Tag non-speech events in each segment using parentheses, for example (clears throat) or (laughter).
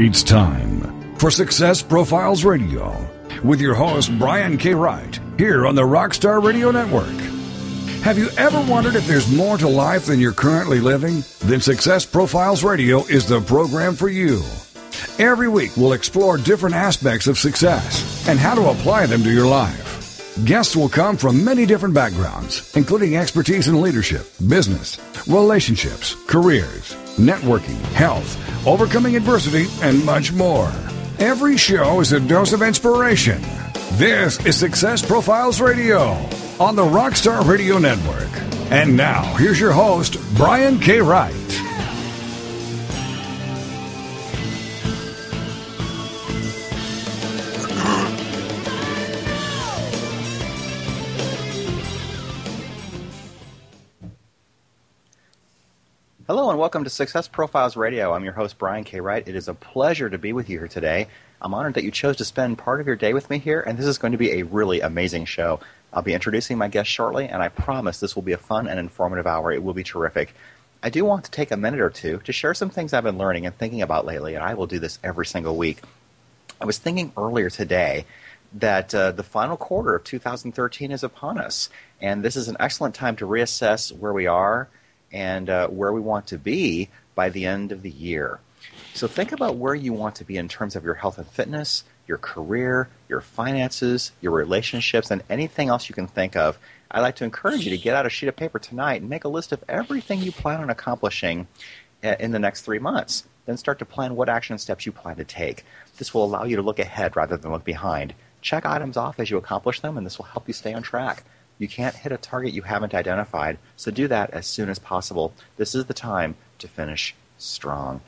It's time for Success Profiles Radio with your host, Brian K. Wright, here on the Rockstar Radio Network. Have you ever wondered if there's more to life than you're currently living? Then Success Profiles Radio is the program for you. Every week, we'll explore different aspects of success and how to apply them to your life. Guests will come from many different backgrounds, including expertise in leadership, business, relationships, careers, networking, health, overcoming adversity, and much more. Every show is a dose of inspiration. This is Success Profiles Radio on the Rockstar Radio Network. And now, here's your host, Brian K. Wright. Hello and welcome to Success Profiles Radio. I'm your host, Brian K. Wright. It is a pleasure to be with you here today. I'm honored that you chose to spend part of your day with me here, and this is going to be a really amazing show. I'll be introducing my guest shortly, and I promise this will be a fun and informative hour. It will be terrific. I do want to take a minute or two to share some things I've been learning and thinking about lately, and I will do this every single week. I was thinking earlier today that uh, the final quarter of 2013 is upon us, and this is an excellent time to reassess where we are and uh, where we want to be by the end of the year. So think about where you want to be in terms of your health and fitness, your career, your finances, your relationships, and anything else you can think of. I'd like to encourage you to get out a sheet of paper tonight and make a list of everything you plan on accomplishing uh, in the next three months. Then start to plan what action steps you plan to take. This will allow you to look ahead rather than look behind. Check items off as you accomplish them, and this will help you stay on track. You can't hit a target you haven't identified, so do that as soon as possible. This is the time to finish strong.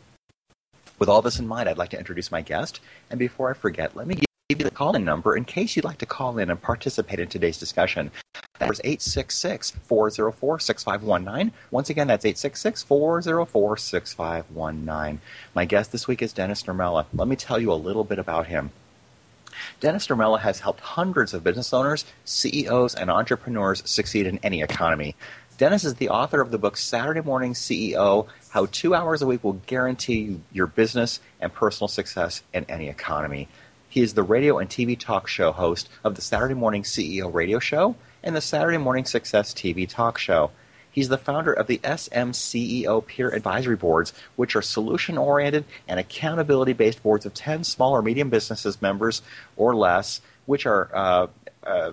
With all this in mind, I'd like to introduce my guest, and before I forget, let me give you the call-in number in case you'd like to call in and participate in today's discussion. That is 866-404-6519. Once again, that's 866-404-6519. My guest this week is Denis Nurmela. Let me tell you a little bit about him. Denis Nurmela has helped hundreds of business owners, CEOs, and entrepreneurs succeed in any economy. Denis is the author of the book Saturday Morning CEO How Two Hours a Week Will Guarantee Your Business and Personal Success in Any Economy. He is the radio and TV talk show host of the Saturday Morning CEO radio show and the Saturday Morning Success TV talk show. He's the founder of the SMCEO Peer Advisory Boards, which are solution oriented and accountability based boards of 10 small or medium businesses members or less, which are. Uh, uh,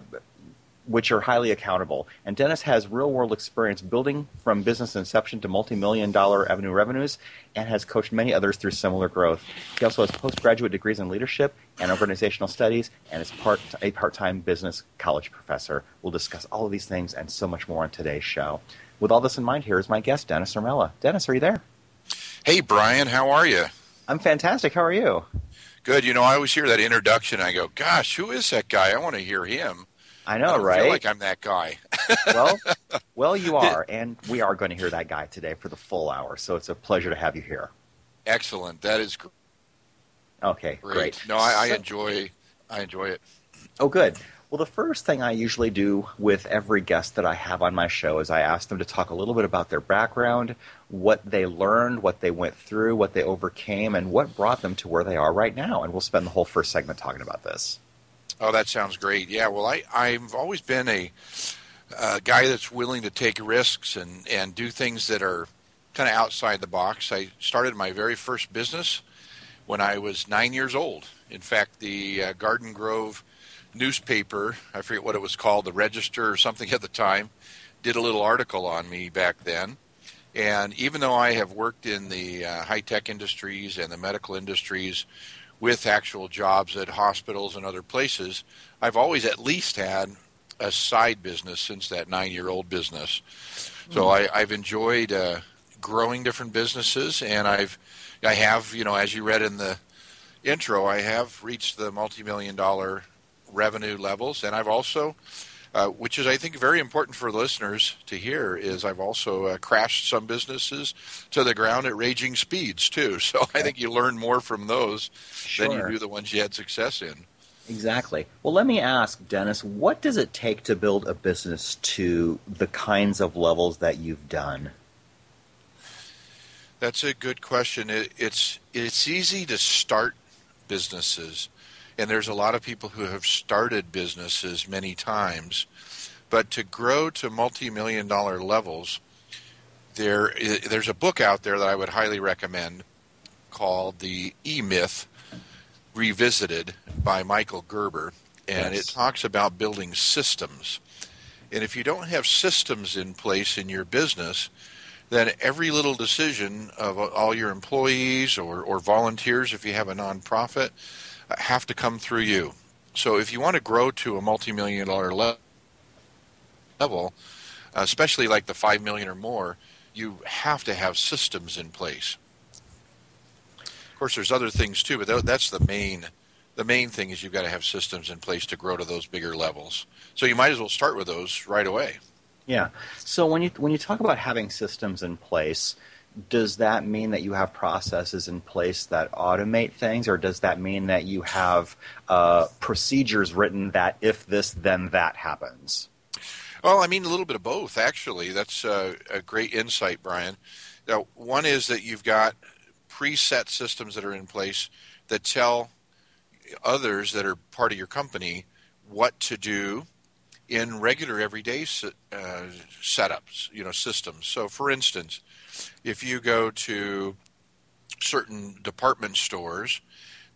which are highly accountable. And Denis has real world experience building from business inception to multi million dollar avenue revenues and has coached many others through similar growth. He also has postgraduate degrees in leadership and organizational studies and is part, a part time business college professor. We'll discuss all of these things and so much more on today's show. With all this in mind, here is my guest, Denis Nurmela. Denis, are you there? Hey, Brian, how are you? I'm fantastic. How are you? Good. You know, I always hear that introduction. I go, "Gosh, who is that guy? I want to hear him." I know, I right? Feel like I'm that guy. (laughs) well, well, you are, and we are going to hear that guy today for the full hour. So it's a pleasure to have you here. Excellent. That is great. Okay, great. great. No, I, I enjoy. I enjoy it. Oh, good. Well, the first thing I usually do with every guest that I have on my show is I ask them to talk a little bit about their background, what they learned, what they went through, what they overcame, and what brought them to where they are right now. And we'll spend the whole first segment talking about this. Oh, that sounds great. Yeah, well, I, I've always been a, a guy that's willing to take risks and, and do things that are kind of outside the box. I started my very first business when I was nine years old. In fact, the uh, Garden Grove newspaper, I forget what it was called, the Register or something (laughs) at the time, did a little article on me back then. And even though I have worked in the uh, high tech industries and the medical industries with actual jobs at hospitals and other places, I've always at least had a side business since that nine year old business. So mm. I, have enjoyed uh, growing different businesses, and I've I have you know as you read in the intro, I have reached the multi million dollar revenue levels, and I've also, uh, which is I think very important for listeners to hear, is I've also uh, crashed some businesses to the ground at raging speeds too. (laughs) So okay. I think you learn more from those sure. than you do the ones you had success in. Exactly. Well, let me ask Denis, what does it take to build a business to the kinds of levels that you've done? That's a good question. It, it's it's easy to start businesses, and there's a lot of people who have started businesses many times, but to grow to multi-million dollar levels, there there's a book out there that I would highly recommend called The E Myth Revisited by Michael Gerber, and yes. it talks about building systems. And if you don't have systems in place in your business, then every little decision of all your employees or, or volunteers, if you have a nonprofit, have to come through you. So if you want to grow to a multi-million dollar level, uh, especially like the five million or more, you have to have systems in place. Of course, there's other things too, but that's the main the main thing is you've got to have systems in place to grow to those bigger levels. So you might as well start with those right away. Yeah. So when you when you talk about having systems in place, does that mean that you have processes in place that automate things, or does that mean that you have uh, procedures written that if this, then that happens? Well, I mean a little bit of both. Actually, that's uh, a great insight, Brian. Now, one is that you've got preset systems that are in place that tell others that are part of your company what to do in regular everyday uh, setups, you know, systems. So, for instance, if you go to certain department stores,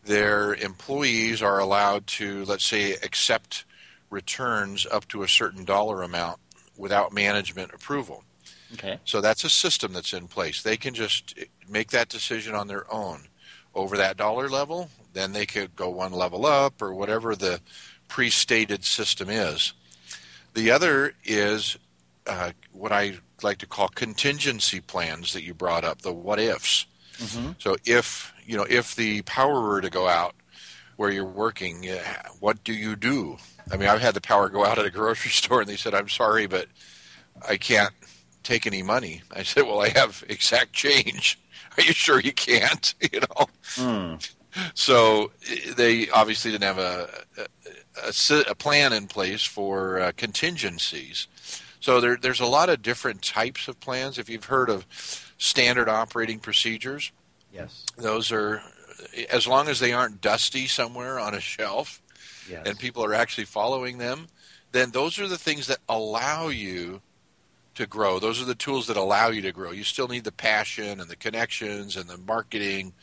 their employees are allowed to, let's say, accept returns up to a certain dollar amount without management approval. Okay. So that's a system that's in place. They can just make that decision on their own over that dollar level. Then they could go one level up or whatever the pre-stated system is. The other is uh, what I like to call contingency plans that you brought up, the what ifs. Mm-hmm. So if you know if the power were to go out where you're working, what do you do? I mean, I've had the power go out at a grocery (laughs) store, and they said, "I'm sorry, but I can't take any money." I said, "Well, I have exact change. (laughs) Are you sure you can't?" (laughs) You know. Mm. So they obviously didn't have a, a, a plan in place for uh, contingencies. So there, there's a lot of different types of plans. If you've heard of standard operating procedures, yes, those are as long as they aren't dusty somewhere on a shelf, yes. and people are actually following them, then those are the things that allow you to grow. Those are the tools that allow you to grow. You still need the passion and the connections and the marketing,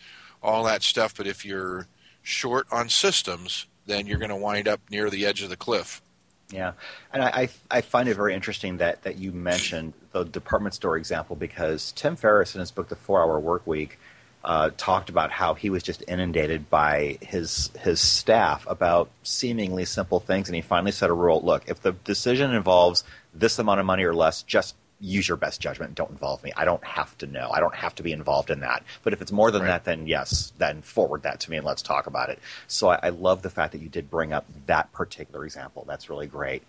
all that stuff. But if you're short on systems, then you're going to wind up near the edge of the cliff. Yeah, and I, I find it very interesting that, that you mentioned the department store example because Tim Ferriss in his book The Four Hour Work Week uh, talked about how he was just inundated by his his staff about seemingly simple things, and he finally set a rule: look, if the decision involves this amount of money or less, just use your best judgment. Don't involve me. I don't have to know. I don't have to be involved in that. But if it's more than right. that, then yes, then forward that to me and let's talk about it. So I, I, love the fact that you did bring up that particular example. That's really great.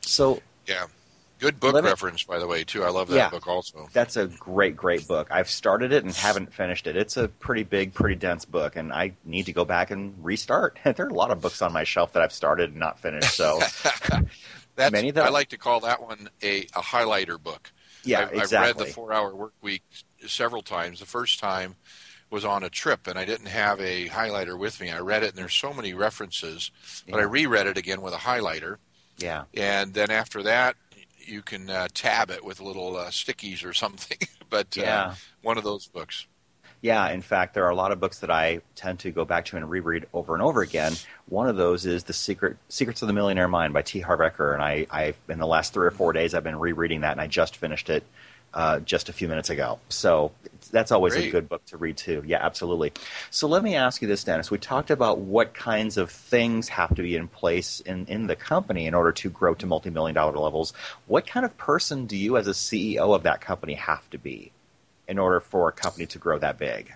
So yeah. Good book Limit. reference, by the way, too. I love that yeah, book also. That's a great, great book. I've started it and haven't finished it. It's a pretty big, pretty dense book, and I need to go back and restart. (laughs) there are a lot of books on my shelf that I've started and not finished. So (laughs) That's, Many that I like to call that one a, a highlighter book. Yeah, I've, exactly. I've read the Four Hour Work Week several times. The first time was on a trip, and I didn't have a highlighter with me. I read it, and there's so many references, yeah. but I reread it again with a highlighter. Yeah. And then after that, you can uh, tab it with little uh, stickies or something. (laughs) but uh, yeah. one of those books. Yeah, in fact, there are a lot of books that I tend to go back to and reread over and over again. One of those is The Secret Secrets of the Millionaire Mind by T. Harv Eker, and I, I've, in the last three or four days I've been rereading that, and I just finished it uh, just a few minutes ago. So that's always Great. a good book to read too. Yeah, absolutely. So let me ask you this, Denis. We talked about what kinds of things have to be in place in, in the company in order to grow to multi-million dollar levels. What kind of person do you, as a CEO of that company, have to be? In order for a company to grow that big?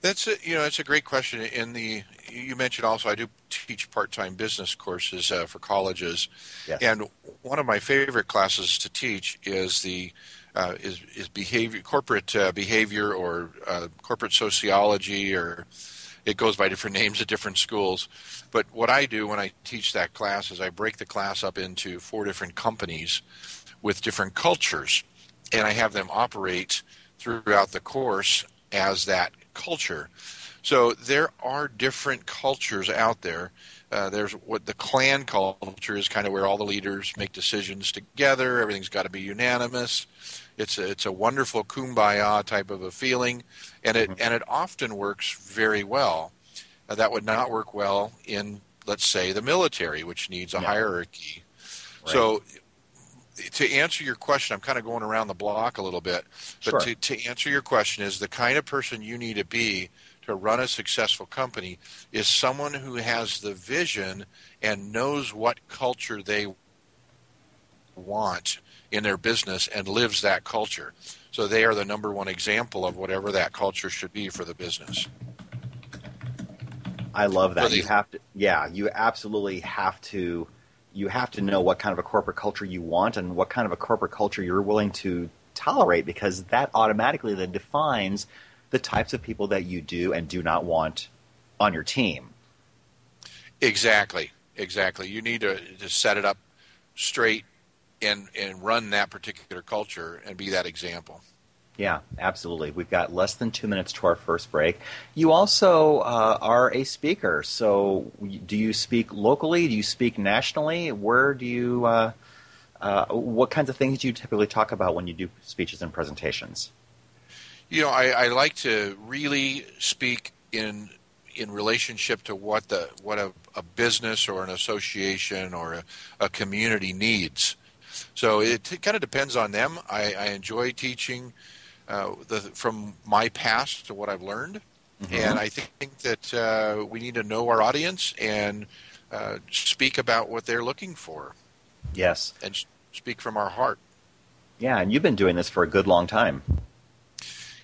That's a, you know it's a great question. In the you mentioned also I do teach part time business courses uh, for colleges, yes. and one of my favorite classes to teach is the uh, is is behavior corporate uh, behavior or uh, corporate sociology or it goes by different names at different schools. But what I do when I teach that class is I break the class up into four different companies with different cultures and I have them operate throughout the course as that culture. So there are different cultures out there. Uh, there's what the clan culture is kind of where all the leaders make decisions together. Everything's got to be unanimous. It's a, it's a wonderful kumbaya type of a feeling, and it mm-hmm. and it often works very well. Uh, that would not work well in let's say the military, which needs a yeah. hierarchy. Right. So to answer your question, I'm kind of going around the block a little bit, but sure. to, to answer your question is the kind of person you need to be to run a successful company is someone who has the vision and knows what culture they want in their business and lives that culture. So they are the number one example of whatever that culture should be for the business. I love that. You have to, yeah, you absolutely have to, you have to know what kind of a corporate culture you want and what kind of a corporate culture you're willing to tolerate because that automatically then defines the types of people that you do and do not want on your team. Exactly, exactly. You need to, to set it up straight and and run that particular culture and be that example. Yeah, absolutely. We've got less than two minutes to our first break. You also uh, are a speaker. So, do you speak locally? Do you speak nationally? Where do you? Uh, uh, what kinds of things do you typically talk about when you do speeches and presentations? You know, I, I like to really speak in in relationship to what the what a, a business or an association or a, a community needs. So it, kind of depends on them. I, I enjoy teaching uh, the, from my past to what I've learned, mm-hmm. and I think that uh, we need to know our audience and uh, speak about what they're looking for. Yes, and speak from our heart. Yeah, and you've been doing this for a good long time.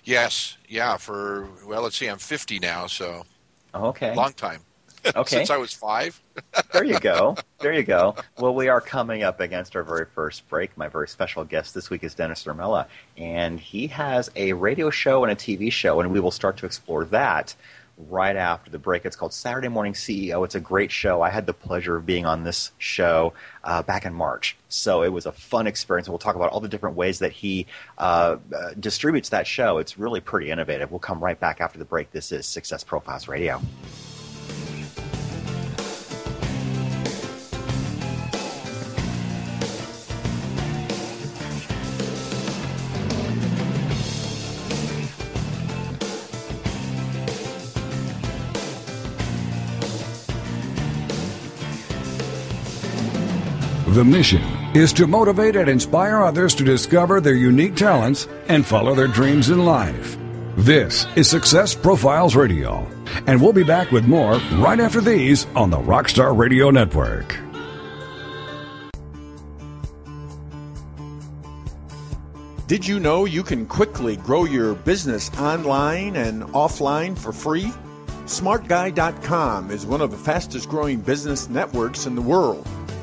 Yes, yeah. For well, let's see, I'm 50 now, so okay, long time. (laughs) Okay. Since I was five. (laughs) there you go. There you go. Well, we are coming up against our very first break. My very special guest this week is Denis Nurmela, and he has a radio show and a TV show, and we will start to explore that right after the break. It's called Saturday Morning CEO. It's a great show. I had the pleasure of being on this show uh, back in March. So it was a fun experience. We'll talk about all the different ways that he uh, uh, distributes that show. It's really pretty innovative. We'll come right back after the break. This is Success Profiles Radio. The mission is to motivate and inspire others to discover their unique talents and follow their dreams in life. This is Success Profiles Radio, and we'll be back with more right after these on the Rockstar Radio Network. Did you know you can quickly grow your business online and offline for free? SmartGuy.com is one of the fastest growing business networks in the world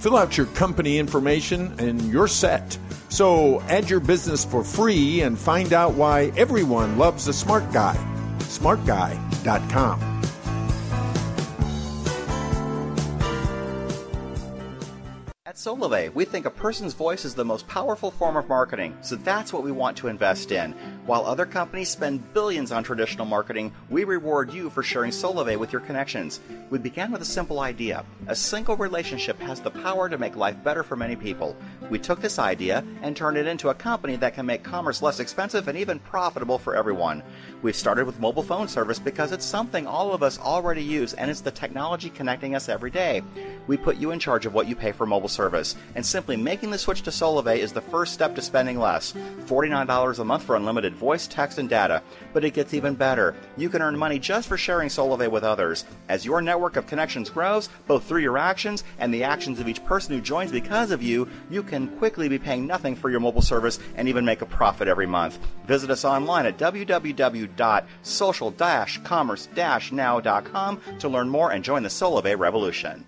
Fill out your company information and you're set. So add your business for free and find out why everyone loves a smart guy. SmartGuy.com. At Solavei, we think a person's voice is the most powerful form of marketing, so that's what we want to invest in. While other companies spend billions on traditional marketing, we reward you for sharing Solavei with your connections. We began with a simple idea. A single relationship has the power to make life better for many people. We took this idea and turned it into a company that can make commerce less expensive and even profitable for everyone. We've started with mobile phone service because it's something all of us already use and it's the technology connecting us every day. We put you in charge of what you pay for mobile service service. And simply making the switch to Solavei is the first step to spending less. $49 a month for unlimited voice, text, and data. But it gets even better. You can earn money just for sharing Solavei with others. As your network of connections grows, both through your actions and the actions of each person who joins because of you, you can quickly be paying nothing for your mobile service and even make a profit every month. Visit us online at www.social-commerce-now.com to learn more and join the Solavei revolution.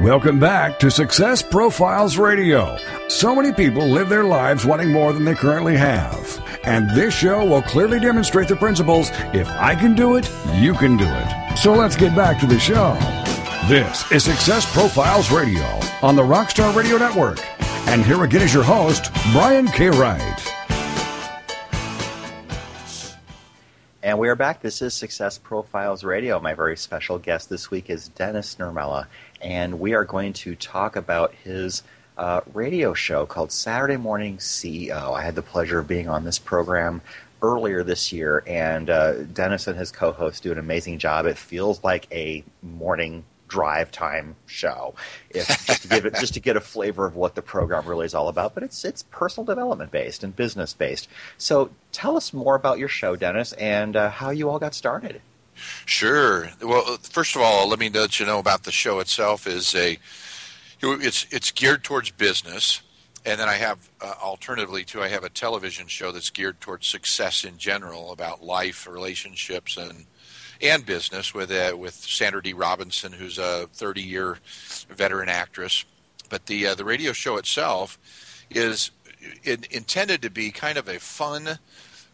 Welcome back to Success Profiles Radio. So many people live their lives wanting more than they currently have. And this show will clearly demonstrate the principles if I can do it, you can do it. So let's get back to the show. This is Success Profiles Radio on the Rockstar Radio Network. And here again is your host, Brian K. Wright. And we are back. This is Success Profiles Radio. My very special guest this week is Denis Nurmela and we are going to talk about his uh, radio show called Saturday Morning CEO. I had the pleasure of being on this program earlier this year, and uh, Denis and his co hosts do an amazing job. It feels like a morning drive time show, if, just to give it just to get a flavor of what the program really is all about. But it's it's personal development based and business based. So tell us more about your show, Denis, and uh, how you all got started. Sure. Well, first of all, let me let you know about the show itself. is a it's it's geared towards business, and then I have uh, alternatively too. I have a television show that's geared towards success in general, about life, relationships, and and business with uh, with Sandra D. Robinson, who's a 30 year veteran actress. But the uh, the radio show itself is in, intended to be kind of a fun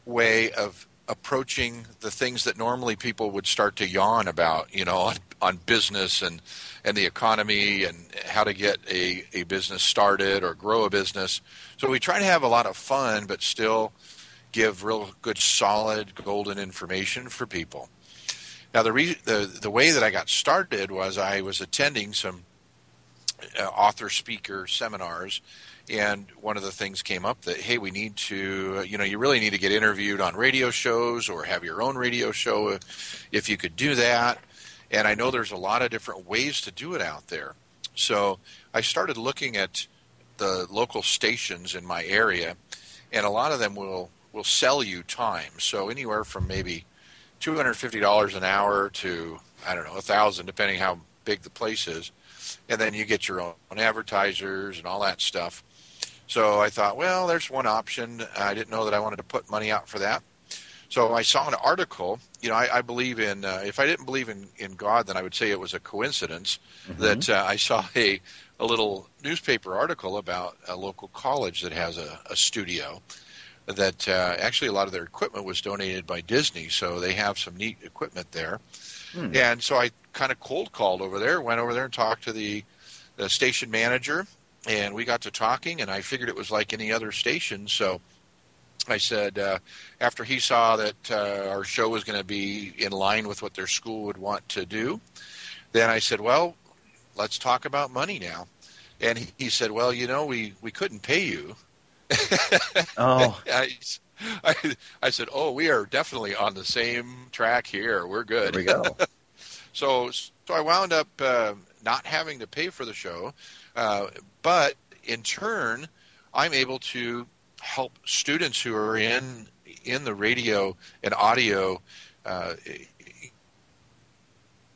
way of approaching the things that normally people would start to yawn about, you know, on, on business and, and the economy and how to get a, a business started or grow a business. So we try to have a lot of fun, but still give real good, solid, golden information for people. Now, the, re- the, the way that I got started was I was attending some uh, author speaker seminars and one of the things came up that hey we need to you know you really need to get interviewed on radio shows or have your own radio show if you could do that. And i know there's a lot of different ways to do it out there. So i started looking at the local stations in my area and a lot of them will will sell you time. So anywhere from maybe $250 an hour to i don't know a thousand depending how big the place is. And then you get your own advertisers and all that stuff so I thought, well, there's one option. I didn't know that I wanted to put money out for that. So I saw an article. You know, I, I believe in. Uh, if I didn't believe in, in God, then I would say it was a coincidence mm-hmm. that uh, I saw a a little newspaper article about a local college that has a, a studio. That uh, actually a lot of their equipment was donated by Disney, so they have some neat equipment there. Hmm. And so I kind of cold called over there, went over there and talked to the, the station manager, and we got to talking, and I figured it was like any other station. So I said, uh, after he saw that uh, our show was going to be in line with what their school would want to do, then I said, well, let's talk about money now. And he, he said, well, you know, we, we couldn't pay you. (laughs) oh. I, I, I, said, oh, we are definitely on the same track here. We're good. There we go. (laughs) so, so I wound up uh, not having to pay for the show. Uh, but in turn, I'm able to help students who are in in the radio and audio uh, you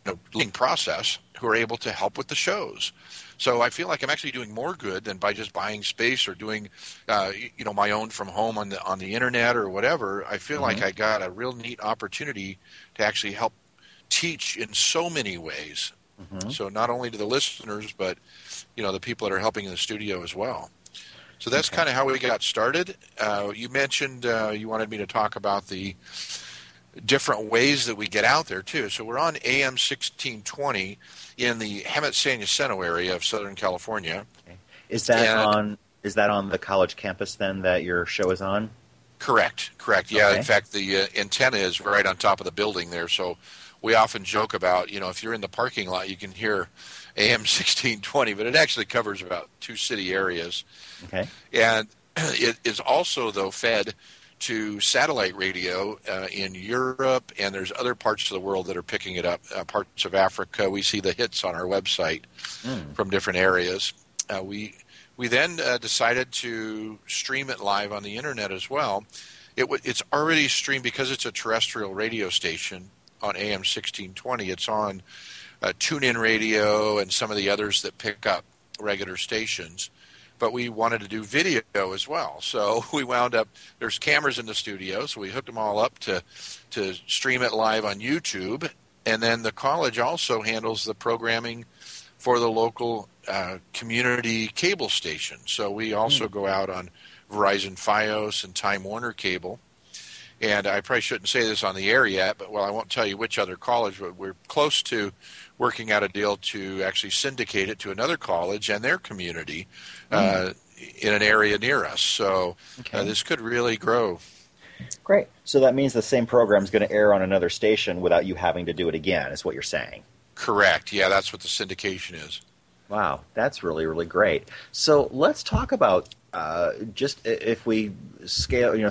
know, process who are able to help with the shows. So I feel like I'm actually doing more good than by just buying space or doing, uh, you know, my own from home on the on the internet or whatever. I feel mm-hmm. like I got a real neat opportunity to actually help teach in so many ways. Mm-hmm. So not only to the listeners, but you know the people that are helping in the studio as well. So that's okay. kind of how we got started. Uh, you mentioned uh, you wanted me to talk about the different ways that we get out there too. So we're on AM 1620 in the Hemet San Jacinto area of Southern California. Okay. Is that and, on? Is that on the college campus then that your show is on? Correct. Correct. Yeah. Okay. In fact, the uh, antenna is right on top of the building there. So we often joke about, you know, if you're in the parking lot, you can hear AM 1620, but it actually covers about two city areas. Okay. And (clears throat) it is also, though, fed to satellite radio uh, in Europe, and there's other parts of the world that are picking it up. Uh, parts of Africa, we see the hits on our website mm. from different areas. Uh, we we then uh, decided to stream it live on the internet as well. It w- it's already streamed because it's a terrestrial radio station on AM 1620. It's on uh, TuneIn Radio and some of the others that pick up regular stations but we wanted to do video as well. So (laughs) we wound up there's cameras in the studio, so we hooked them all up to to stream it live on YouTube, and then the college also handles the programming for the local uh, community cable station. So we also mm. go out on Verizon FiOS and Time Warner cable. And I probably shouldn't say this on the air yet, but well, I won't tell you which other college, but we're close to working out a deal to actually syndicate it to another college and their community uh, in an area near us. So uh, okay. uh, this could really grow. Great. So that means the same program is going to air on another station without you having to do it again, is what you're saying. Correct. Yeah, that's what the syndication is. Wow, that's really, really great. So let's talk about uh, just if we scale, you know,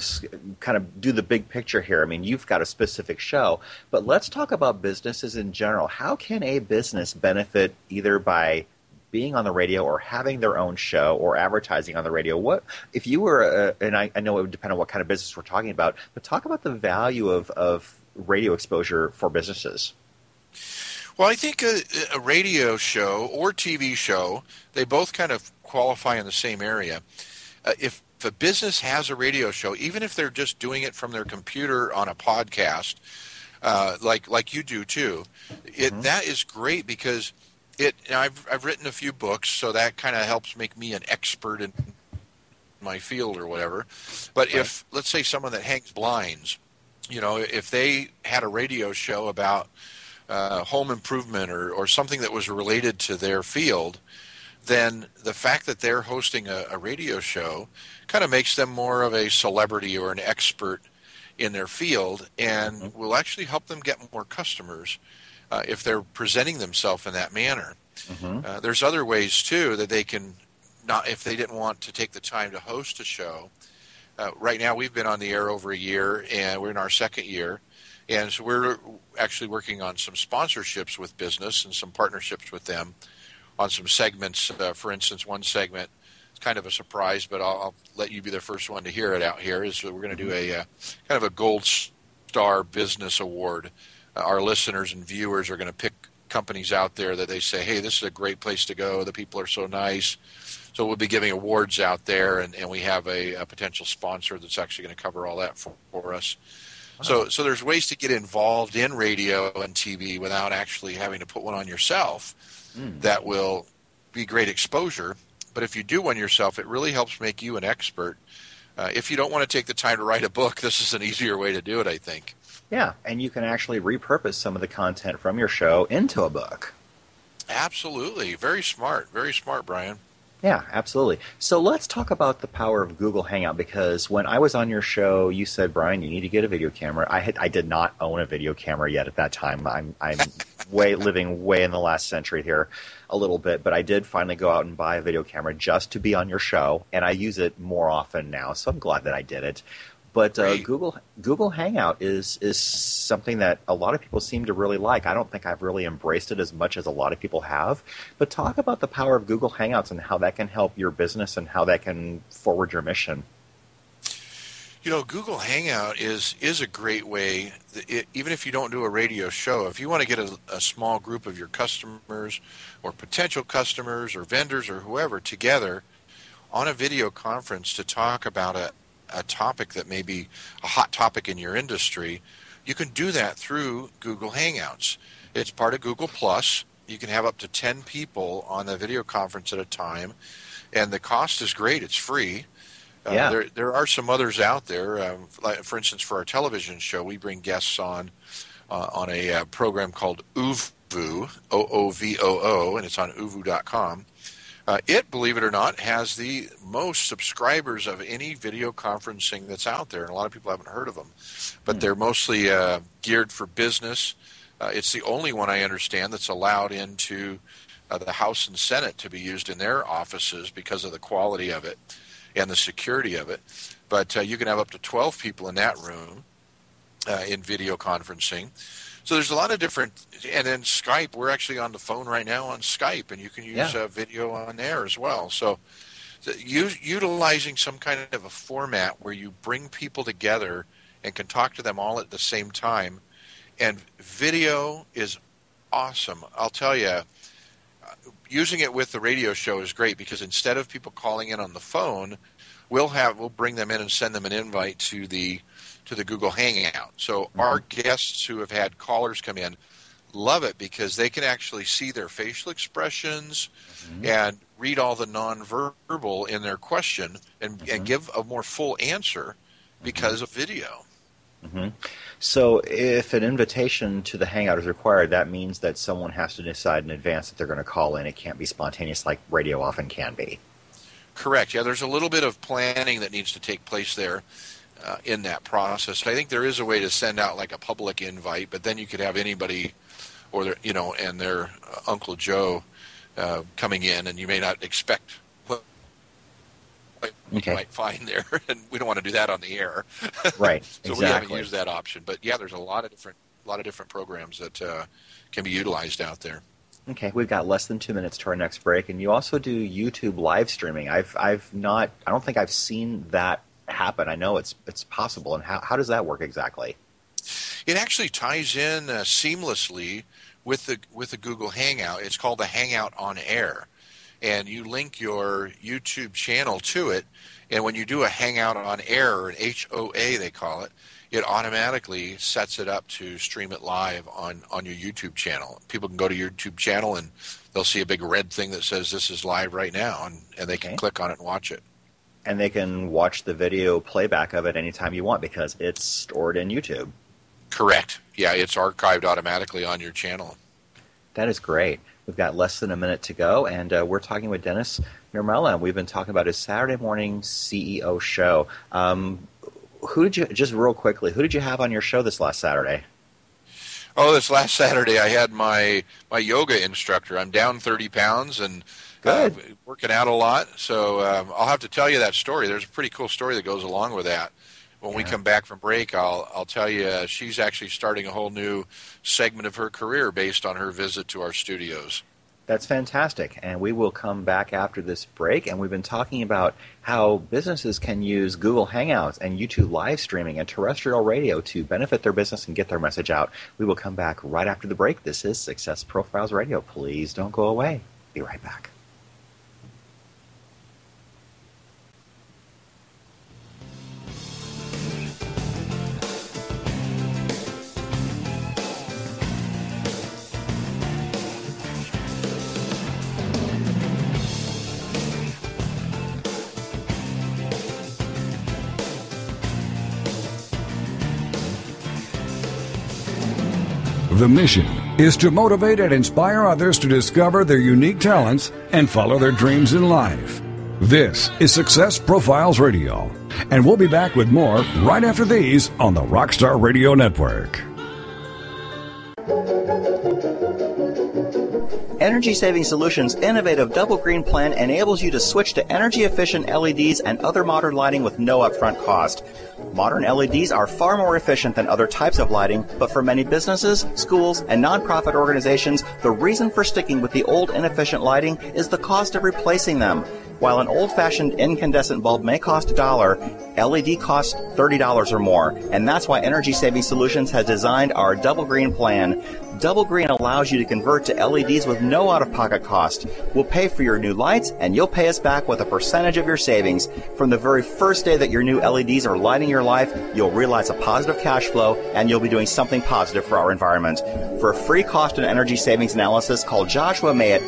kind of do the big picture here. I mean, you've got a specific show, but let's talk about businesses in general. How can a business benefit either by being on the radio or having their own show or advertising on the radio what if you were a, and I, I, know it would depend on what kind of business we're talking about but talk about the value of, of radio exposure for businesses well i think a, a radio show or tv show they both kind of qualify in the same area uh, if if a business has a radio show, even if they're just doing it from their computer on a podcast, uh, like like you do too, it mm-hmm. that is great because it. I've I've written a few books, so that kind of helps make me an expert in my field or whatever. But right. if let's say someone that hangs blinds, you know, if they had a radio show about uh, home improvement or, or something that was related to their field, then the fact that they're hosting a, a radio show kind of makes them more of a celebrity or an expert in their field and mm-hmm. will actually help them get more customers uh, if they're presenting themselves in that manner. Mm-hmm. Uh, there's other ways too that they can not if they didn't want to take the time to host a show. Uh, right now, we've been on the air over a year, and we're in our second year, and so we're actually working on some sponsorships with business and some partnerships with them on some segments. Uh, for instance, one segment is kind of a surprise, but I'll, I'll, let you be the first one to hear it out here. Is we're going to do a uh, kind of a gold star business award. Uh, our listeners and viewers are going to pick companies out there that they say, "Hey, this is a great place to go. The people are so nice." So we'll be giving awards out there, and, and we have a, a potential sponsor that's actually going to cover all that for, for us. So, so there's ways to get involved in radio and TV without actually having to put one on yourself mm. that will be great exposure. But if you do one yourself, it really helps make you an expert. Uh, if you don't want to take the time to write a book, (laughs) this is an easier way to do it, I think. Yeah, and you can actually repurpose some of the content from your show into a book. Absolutely. Very smart. Very smart, Brian. Yeah, absolutely. So let's talk about the power of Google Hangout because when I was on your show, you said, Brian, you need to get a video camera. I had I did not own a video camera yet at that time. I'm I'm (laughs) way living way in the last century here a little bit, but I did finally go out and buy a video camera just to be on your show, and I use it more often now. So I'm glad that I did it. But uh, Google Google Hangout is is something that a lot of people seem to really like. I don't think I've really embraced it as much as a lot of people have. But talk about the power of Google Hangouts and how that can help your business and how that can forward your mission. You know, Google Hangout is is a great way. It, even if you don't do a radio show, if you want to get a, a small group of your customers or potential customers or vendors or whoever together on a video conference to talk about a, a topic that may be a hot topic in your industry, you can do that through Google Hangouts. It's part of Google Plus. You can have up to 10 people on a video conference at a time, and the cost is great. It's free. Uh, there, there are some others out there. Um, like, for instance, for our television show, we bring guests on uh, on a uh, program called OOVOO, O O V O O, and it's on OOVOO.com. Uh, it, believe it or not, has the most subscribers of any video conferencing that's out there, and a lot of people haven't heard of them. But mm. they're mostly uh, geared for business. Uh, it's the only one I understand that's allowed into uh, the House and Senate to be used in their offices because of the quality of it. and the security of it. But uh, you can have up to 12 people in that room uh, in video conferencing. So there's a lot of different, and then Skype. We're actually on the phone right now on Skype, and you can use yeah. uh, video on there as well. So, utilizing some kind of a format where you bring people together and can talk to them all at the same time, and video is awesome. I'll tell you, using it with the radio show is great because instead of people calling in on the phone, we'll have we'll bring them in and send them an invite to the to the Google Hangout. So mm-hmm. our guests who have had callers come in love it because they can actually see their facial expressions mm-hmm. and read all the nonverbal in their question and, mm-hmm. and give a more full answer because mm-hmm. of video. Mm-hmm. So, if an invitation to the Hangout is required, that means that someone has to decide in advance that they're going to call in. It can't be spontaneous like radio often can be. Correct. Yeah, there's a little bit of planning that needs to take place there uh, in that process. I think there is a way to send out like a public invite, but then you could have anybody or their, you know, and their uh, Uncle Joe uh, coming in, and you may not expect what okay. you might find there, (laughs) and we don't want to do that on the air. (laughs) Right. so exactly. we haven't used that option, but yeah, there's a lot of different, a lot of different programs that uh, can be utilized out there. Okay, we've got less than two minutes to our next break, and you also do YouTube live streaming. I've I've not I don't think I've seen that happen. I know it's it's possible, and how how does that work exactly? It actually ties in uh, seamlessly with the with the Google Hangout. It's called the Hangout on Air, and you link your YouTube channel to it. And when you do a Hangout on Air, or an HOA they call it, it automatically sets it up to stream it live on on your YouTube channel. People can go to your YouTube channel and they'll see a big red thing that says this is live right now, and, and they okay. can click on it and watch it and they can watch the video playback of it anytime you want because it's stored in YouTube. Correct. Yeah, it's archived automatically on your channel. That is great. We've got less than a minute to go, and uh, we're talking with Denis Nurmela, and we've been talking about his Saturday morning CEO show. Um, who did you, just real quickly, who did you have on your show this last Saturday? Oh, this last Saturday I had my my yoga instructor. I'm down 30 pounds and uh, working out a lot. So um, I'll have to tell you that story. There's a pretty cool story that goes along with that. When yeah. we come back from break, I'll I'll tell you uh, she's actually starting a whole new segment of her career based on her visit to our studios. That's fantastic. And we will come back after this break. And we've been talking about how businesses can use Google Hangouts and YouTube live streaming and terrestrial radio to benefit their business and get their message out. We will come back right after the break. This is Success Profiles Radio. Please don't go away. Be right back. The mission is to motivate and inspire others to discover their unique talents and follow their dreams in life. This is Success Profiles Radio, and we'll be back with more right after these on the Rockstar Radio Network. Energy Saving Solutions' innovative double green plan enables you to switch to energy efficient LEDs and other modern lighting with no upfront cost. Modern LEDs are far more efficient than other types of lighting, but for many businesses, schools, and nonprofit organizations, the reason for sticking with the old inefficient lighting is the cost of replacing them. While an old-fashioned incandescent bulb may cost a dollar, LED costs $30 or more, and that's why Energy Saving Solutions has designed our double green plan. Double Green allows you to convert to LEDs with no out of pocket cost. We'll pay for your new lights and you'll pay us back with a percentage of your savings. From the very first day that your new LEDs are lighting your life, you'll realize a positive cash flow and you'll be doing something positive for our environment. For a free cost and energy savings analysis, call Joshua May at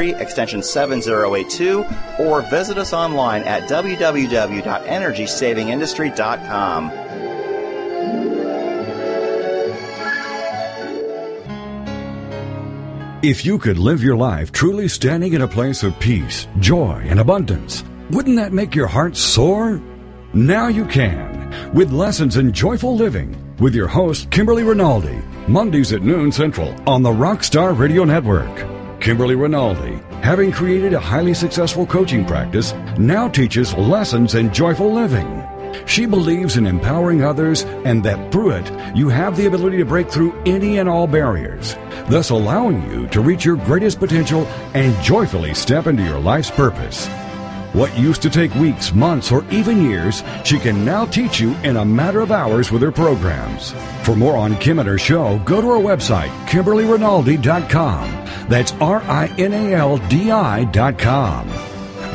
888-620-8133, extension 7082, or visit us online at www.energysavingindustry.com. If you could live your life truly standing in a place of peace, joy, and abundance, wouldn't that make your heart soar? Now you can, with lessons in joyful living, with your host, Kimberly Rinaldi, Mondays at noon Central on the Rockstar Radio Network. Kimberly Rinaldi having created a highly successful coaching practice, now teaches lessons in joyful living. She believes in empowering others and that through it, you have the ability to break through any and all barriers, thus allowing you to reach your greatest potential and joyfully step into your life's purpose. What used to take weeks, months, or even years, she can now teach you in a matter of hours with her programs. For more on Kim and her show, go to her website, KimberlyRinaldi.com. That's R I N A L D I.com.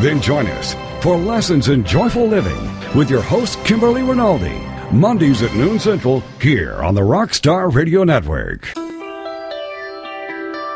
Then join us for Lessons in Joyful Living with your host, Kimberly Rinaldi, Mondays at noon Central here on the Rockstar Radio Network.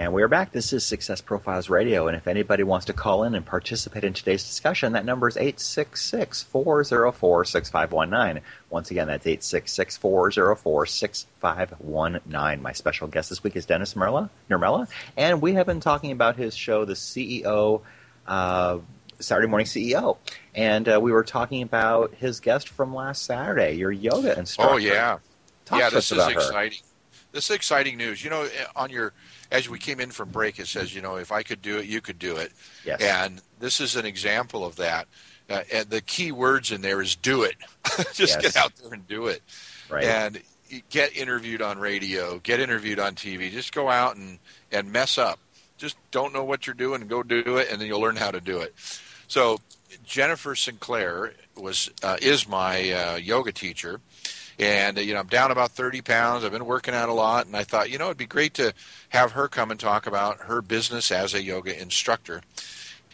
And we're back. This is Success Profiles Radio. And if anybody wants to call in and participate in today's discussion, that number is 866 404 6519. Once again, that's 866 404 6519. My special guest this week is Denis Nurmela. And we have been talking about his show, The CEO. Uh, Saturday Morning CEO, and uh, we were talking about his guest from last Saturday, your yoga instructor. Oh yeah, Talk yeah. This is exciting. her. This is exciting news. You know, on your as we came in from break, it says, you know, if I could do it, you could do it. Yes. And this is an example of that. Uh, and the key words in there is do it. (laughs) Just Yes. get out there and do it. Right. And get interviewed on radio, get interviewed on TV. Just go out and, and mess up. Just don't know what you're doing, go do it, and then you'll learn how to do it. So Jennifer Sinclair was uh, is my uh, yoga teacher, and uh, you know I'm down about 30 pounds. I've been working out a lot, and I thought you know it'd be great to have her come and talk about her business as a yoga instructor.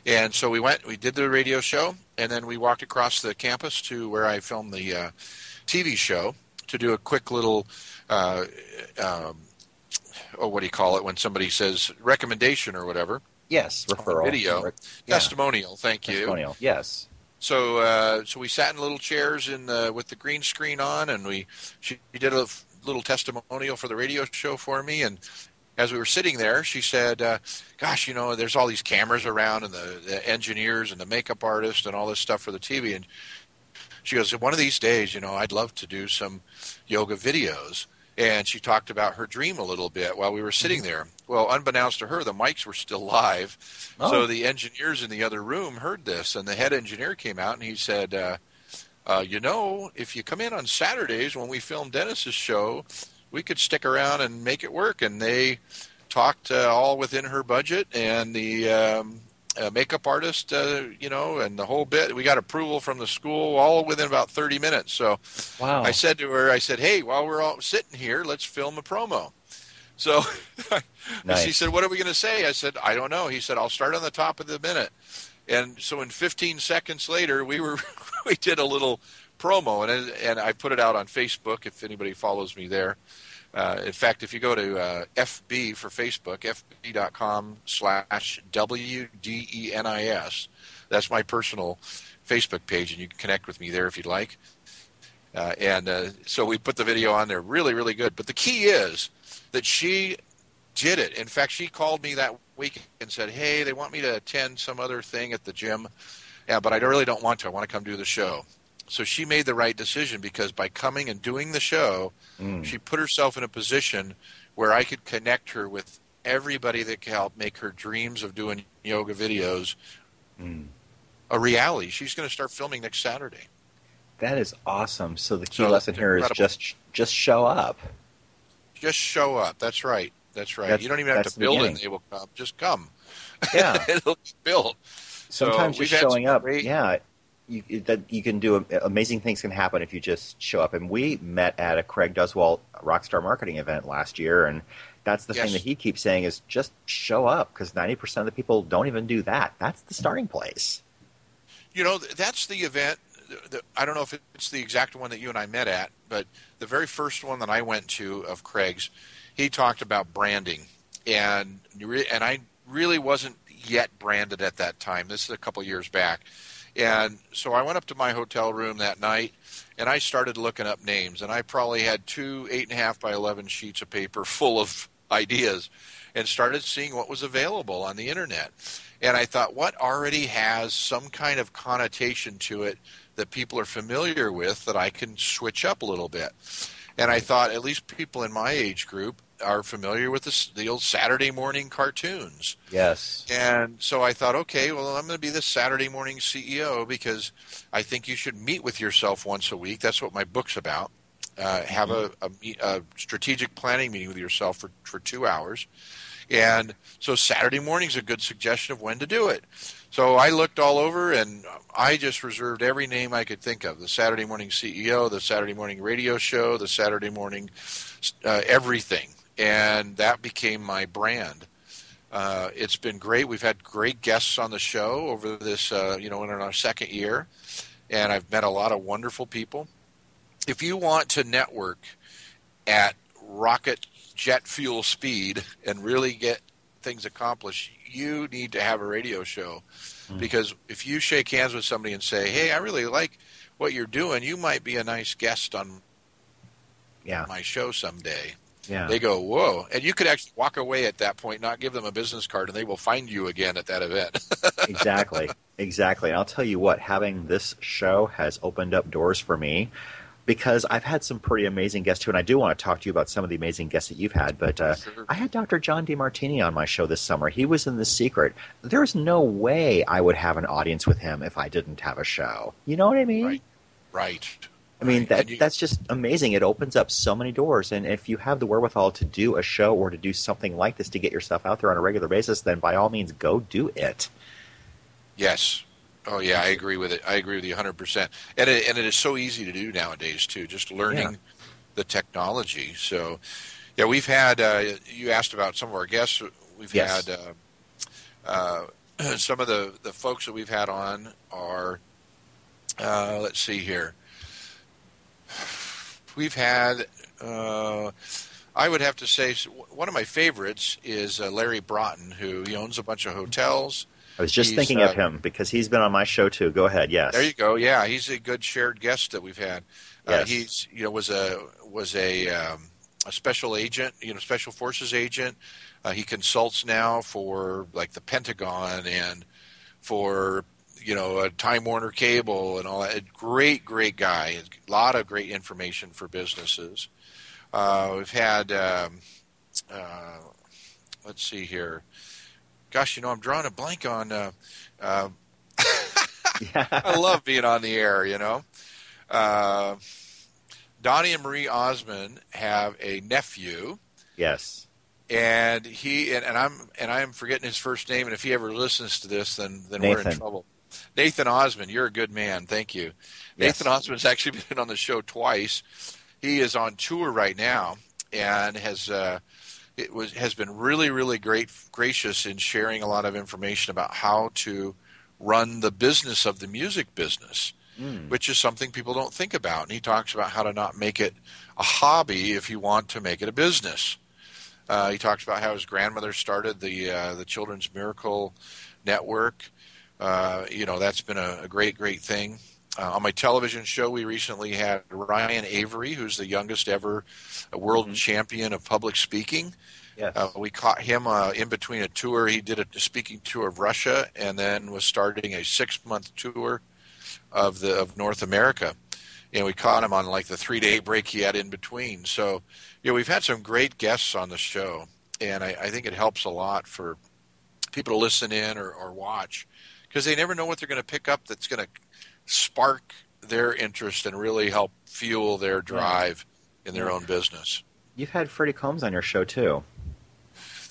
And so we went, we did the radio show, and then we walked across the campus to where I filmed the uh, TV show to do a quick little, uh, um, oh, what do you call it when somebody says recommendation or whatever? yes, referral. video. Yeah, Testimonial, thank you. testimonial. Yes. So, uh, so we sat in little chairs in the, with the green screen on, and we she did a little testimonial for the radio show for me. And as we were sitting there, she said, uh, "Gosh, you know, there's all these cameras around, and the, the engineers and the makeup artist and all this stuff for the TV." And she goes, "One of these days, you know, I'd love to do some yoga videos." And she talked about her dream a little bit while we were sitting there. Well, unbeknownst to her, the mics were still live. Oh. So the engineers in the other room heard this, and the head engineer came out and he said, uh, uh, "You know, if you come in on Saturdays when we film Denis's show, we could stick around and make it work." And they talked uh, all within her budget, and the um, uh, makeup artist, uh, you know, and the whole bit. We got approval from the school all within about 30 minutes. So Wow. I said to her, I said, "Hey, while we're all sitting here, let's film a promo." So (laughs) Nice. said, "What are we going to say?" I said, "I don't know." He said, "I'll start on the top of the minute." And so, in 15 seconds later, we were (laughs) we did a little promo, and and I put it out on Facebook if anybody follows me there. Uh, in fact, if you go to uh, FB for Facebook, fb.com slash WDENIS, that's my personal Facebook page, and you can connect with me there if you'd like. Uh, and uh, so we put the video on there, really, really good. But the key is that she did it. In fact, she called me that week and said, "Hey, they want me to attend some other thing at the gym, yeah, but I really don't want to. I want to come do the show." So she made the right decision because by coming and doing the show, Mm. she put herself in a position where I could connect her with everybody that can help make her dreams of doing yoga videos Mm. a reality. She's going to start filming next Saturday. That is awesome. So the key So, lesson here is just just show up. Just show up. That's right. That's right. That's- you don't even have to build it. beginning. They will come. Just come. Yeah. (laughs) It'll be built. So Sometimes we've just showing up. great- Yeah. You, that you can do amazing things can happen if you just show up. And we met at a Craig Duswalt Rockstar Marketing event last year, and that's the Yes. thing that he keeps saying is just show up because ninety percent of the people don't even do that. That's the starting place. You know, that's the event. Th- th- I don't know if it's the exact one that you and I met at, but the very first one that I went to of Craig's, he talked about branding, and and I really wasn't yet branded at that time. This is a couple years back, And so I went up to my hotel room that night and I started looking up names. And I probably had two eight and a half by 11 sheets of paper (laughs) full of ideas and started seeing what was available on the internet. And I thought, what already has some kind of connotation to it that people are familiar with that I can switch up a little bit? And I thought, at least people in my age group are familiar with the, the old Saturday morning cartoons. Yes. And so I thought, okay, well, I'm going to be the Saturday morning CEO because I think you should meet with yourself once a week. That's what my book's about. Uh, have a, a, a, strategic planning meeting with yourself for, for two hours. And so Saturday morning is a good suggestion of when to do it. So I looked all over and I just reserved every name I could think of the Saturday morning CEO, the Saturday morning radio show, the Saturday morning uh, everything and that became my brand. Uh, it's been great. We've had great guests on the show over this, uh, you know, in our second year, and I've met a lot of wonderful people. If you want to network at rocket jet fuel speed and really get things accomplished, you need to have a radio show. Mm. Because if you shake hands with somebody and say, "Hey, I really like what you're doing," you might be a nice guest on yeah. my show someday. Yeah. They go, whoa. And you could actually walk away at that point, not give them a business card, and they will find you again at that event. (laughs) exactly. Exactly. And I'll tell you what, having this show has opened up doors for me because I've had some pretty amazing guests too, and I do want to talk to you about some of the amazing guests that you've had. But uh, sure. I had Dr. John Demartini on my show this summer. He was in The Secret. There's no way I would have an audience with him if I didn't have a show. You know what I mean? Right. Right. I mean that that's just amazing. It opens up so many doors, and if you have the wherewithal to do a show or to do something like this to get yourself out there on a regular basis, then by all means, go do it. Yes. Oh yeah, I agree with it. I agree with you 100. percent And it, and it is so easy to do nowadays too. Just learning yeah. the technology. So yeah, we've had. Uh, you asked about some of our guests. We've yes. had uh, uh, (clears throat) some of the the folks that we've had on are. Uh, let's see here we've had. Uh, I would have to say one of my favorites is uh, Larry Broughton, who he owns a bunch of hotels. I was just he's, thinking uh, of him because he's been on my show too. Go ahead, yes. There you go. Yeah, he's a good shared guest that we've had. Uh, he's you know was a was a um, a special agent, you know, special forces agent. Uh, he consults now for like the Pentagon and for you know, a Time Warner Cable and all that. Great, great guy. A lot of great information for businesses. Uh, we've had, um, uh, let's see here. Gosh, you know, I'm drawing a blank on. Uh, uh (laughs) I love being on the air. You know, uh, Donnie and Marie Osmond have a nephew. Yes and he and, and, I'm and I'm forgetting his first name. And if he ever listens to this, then then Nathan. we're in trouble. Nathan Osmond, you're a good man. Thank you. Yes. Nathan Osmond's actually (laughs) been on the show twice. He is on tour right now and has uh, it was has been really really great gracious in sharing a lot of information about how to run the business of the music business, mm. which is something people don't think about. And he talks about how to not make it a hobby if you want to make it a business. Uh, he talks about how his grandmother started the uh, the Children's Miracle Network uh, you know, that's been a, a great, great thing. Uh, on my television show, we recently had Ryan Avery, who's the youngest ever world mm-hmm. champion of public speaking. Yes. Uh, we caught him uh, in between a tour. He did a speaking tour of Russia, and then was starting a six-month tour of the of North America. And we caught him on like the three-day break he had in between. So, yeah, we've had some great guests on the show, and I, I think it helps a lot for people to listen in or, or watch because they never know what they're going to pick up that's going to spark their interest and really help fuel their drive in their own business. You've had Freddie Combs on your show too.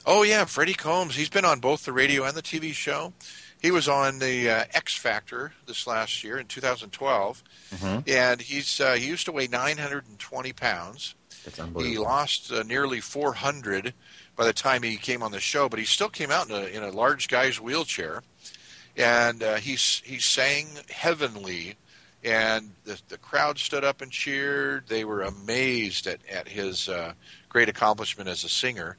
Oh yeah, Freddie Combs. He's been on both the radio and the TV show. He was on the uh, X Factor this last year in 2012, mm-hmm. and he's uh, he used to weigh 920 pounds. That's unbelievable. He lost uh, nearly 400 by the time he came on the show, but he still came out in a, in a large guy's wheelchair and uh, he he sang heavenly, and the the crowd stood up and cheered. They were amazed at at his uh, great accomplishment as a singer.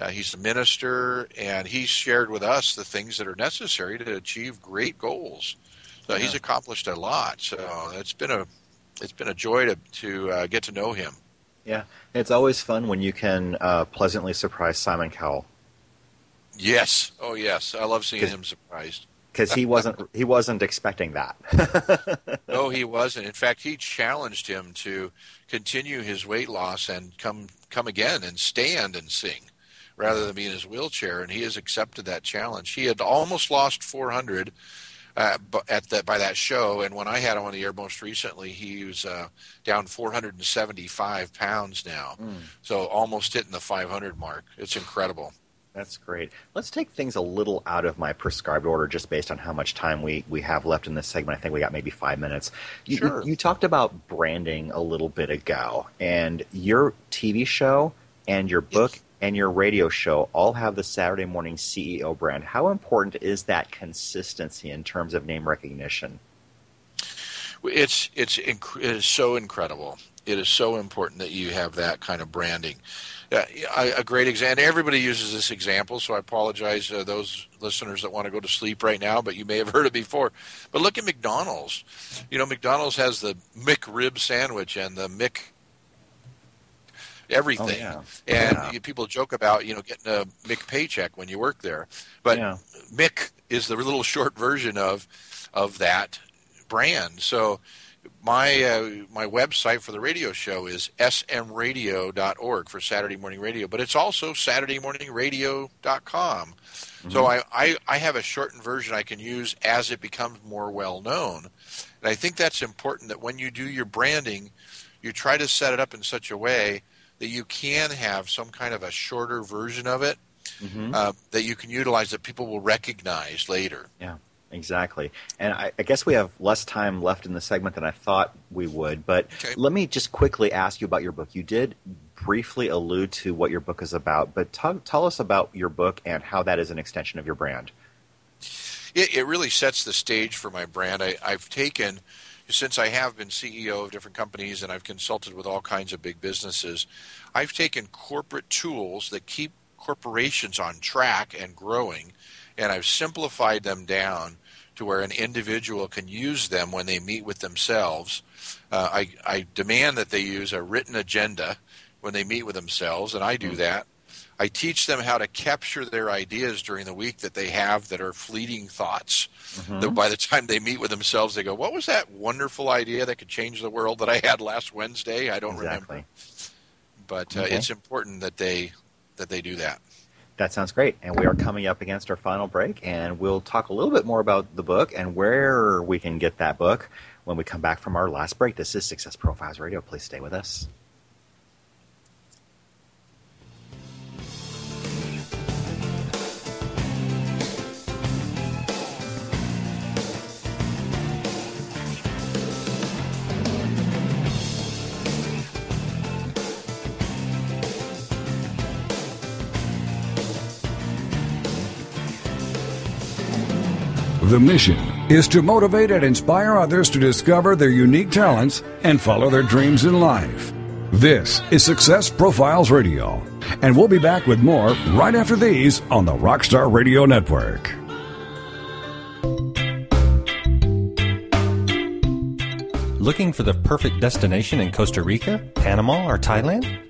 Uh, he's a minister, and he shared with us the things that are necessary to achieve great goals. So he's accomplished a lot. So it's been a it's been a joy to to uh, get to know him. Yeah, it's always fun when you can uh, pleasantly surprise Simon Cowell. Yes. Oh, yes. I love seeing him surprised because he wasn't (laughs) he wasn't expecting that. (laughs) no, he wasn't. In fact, he challenged him to continue his weight loss and come come again and stand and sing rather than be in his wheelchair, and he has accepted that challenge. He had almost lost 400 uh, at that by that show, and when I had him on the air most recently, he was uh, down 475 pounds now, mm. so almost hitting the 500 mark. It's incredible. That's great. Let's take things a little out of my prescribed order just based on how much time we, we have left in this segment. I think we got maybe five minutes. You, sure. you, you talked about branding a little bit ago, and your TV show and your book yes. and your radio show all have the Saturday Morning CEO brand. How important is that consistency in terms of name recognition? It's, it's, inc- it is so incredible. It is so important that you have that kind of branding uh, a great example. Everybody uses this example, so I apologize uh, those listeners that want to go to sleep right now, but you may have (laughs) heard it before. But look at McDonald's. You know, McDonald's has the McRib sandwich and the Mc everything. Oh, yeah. And yeah. people joke about, you know, getting a Mick paycheck when you work there. But yeah. Mick is the little (laughs) short version of of that brand. So my uh, my website for the radio show is smradio.org for Saturday Morning Radio, but it's also SaturdayMorningRadio.com. Mm-hmm. So I, I, I have a shortened version I can use as it becomes more well known. And I think that's important that when you do your branding, you try to set it up in such a way that you can have some kind of a shorter version of it mm-hmm. uh, that you can utilize that people will recognize later. Yeah. Exactly. And I, I, guess we have less time left in the segment than I thought we would. But okay. let me just quickly ask you about your book. You did briefly allude to what your book is about, but t- tell us about your book and how that is an extension of your brand. It, it really sets the stage for my brand. I, I've taken, since I have been CEO of different companies and I've consulted with all kinds of big businesses, I've taken corporate tools that keep corporations on track and growing and I've simplified them down to where an individual can use them when they meet with themselves. Uh, I, I, demand that they use a written agenda when they meet with themselves, and I do mm-hmm. that. I teach them how to capture their ideas during the week that they have that are fleeting thoughts. Mm-hmm. That by the time they meet with themselves, they go, "What was that wonderful idea that could change the world that I had last Wednesday?" I don't exactly. remember. But uh, okay. it's important that they that they do that. That sounds great. And we are coming up against our final break, and we'll talk a little bit more about the book and where we can get that book when we come back from our last break. This is Success Profiles Radio. Please stay with us. The mission is to motivate and inspire others to discover their unique talents and follow their dreams in life. This is Success Profiles Radio, and we'll be back with more right after these on the Rockstar Radio Network. Looking for the perfect destination in Costa Rica, Panama, or Thailand?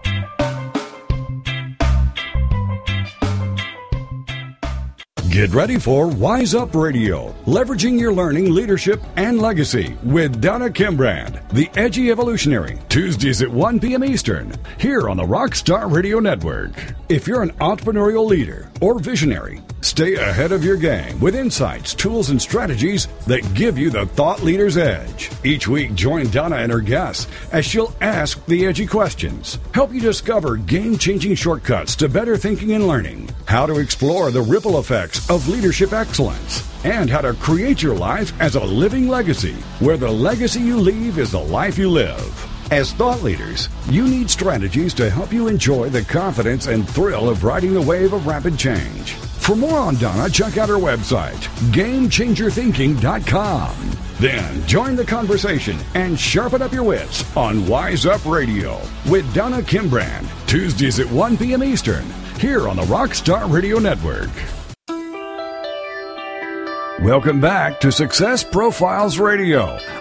Get ready for Wise Up Radio, leveraging your learning, leadership, and legacy with Donna Kimbrand, the Edgy Evolutionary, Tuesdays at 1 p.m. Eastern, here on the Rockstar Radio Network. If you're an entrepreneurial leader or visionary, stay ahead of your game with insights, tools, and strategies that give you the thought leader's edge. Each week, join Donna and her guests as she'll ask the edgy questions, help you discover game changing shortcuts to better thinking and learning, how to explore the ripple effects of leadership excellence and how to create your life as a living legacy, where the legacy you leave is the life you live. As thought leaders, you need strategies to help you enjoy the confidence and thrill of riding the wave of rapid change. For more on Donna, check out her website, GameChangerThinking.com. Then join the conversation and sharpen up your wits on Wise Up Radio with Donna Kimbrand, Tuesdays at 1 p.m. Eastern, here on the Rockstar Radio Network. Welcome back to Success Profiles Radio.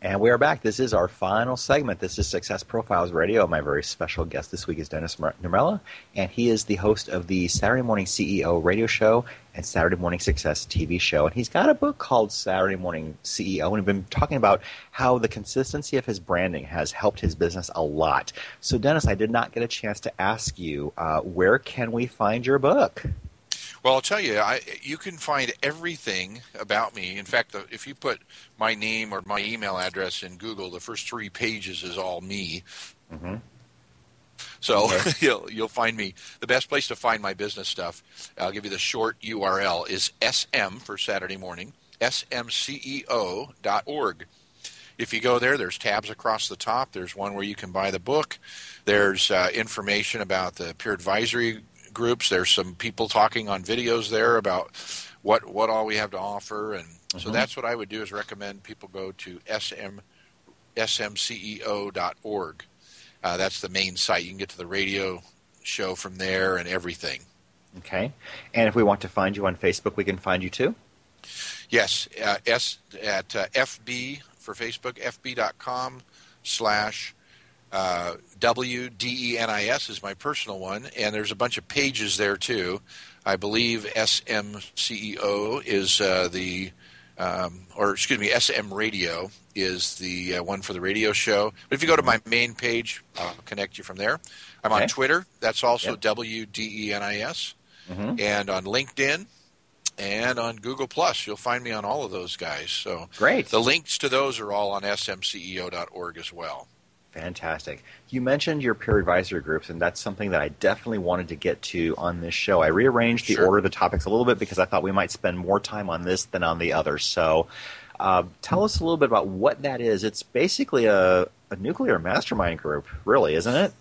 And we are back. This is our final segment. This is Success Profiles Radio. My very special guest this week is Denis Nurmela, and he is the host of the Saturday Morning CEO radio show and Saturday Morning Success TV show. And he's got a book called Saturday Morning CEO, and we've been talking about how the consistency of his branding has helped his business a lot. So, Denis, I did not get a chance to ask you uh, where can we find your book? Well, I'll tell you, I, you can find everything about me. In fact, if you put my name or my email address in Google, the first three pages is all me. Mm-hmm. So okay. (laughs) you'll you'll find me. The best place to find my business stuff, I'll give you the short URL is sm for Saturday morning, smceo.org. If you go there, there's tabs across the top. There's one where you can buy the book. There's uh, information about the peer advisory groups. There's some people talking on videos there about what what all we have to offer, and mm-hmm. so that's what I would do is recommend people go to sm smceo.org. Uh, that's the main site. You can get to the radio show from there and everything. Okay. And if we want to find you on Facebook, we can find you too? Yes. Uh, S at uh, FB for Facebook, fb.com slash uh, WDENIS is my personal one, and there's a bunch of pages there too. I believe SMCEO is uh, the, um, or excuse me, SM Radio is the uh, one for the radio show. But if you go to my main page, I'll connect you from there. I'm okay. on Twitter. That's also yep. WDENIS. Mm-hmm. And on LinkedIn and on Google Plus. You'll find me on all of those guys. So great. The links to those are all on smceo.org as well. Fantastic. You mentioned your peer advisory groups, and that's something that I definitely wanted to get to on this show. I rearranged the sure. order of the topics a little bit because I thought we might spend more time on this than on the other. So, uh, tell us a little bit about what that is. It's basically a, a nuclear mastermind group, really, isn't it?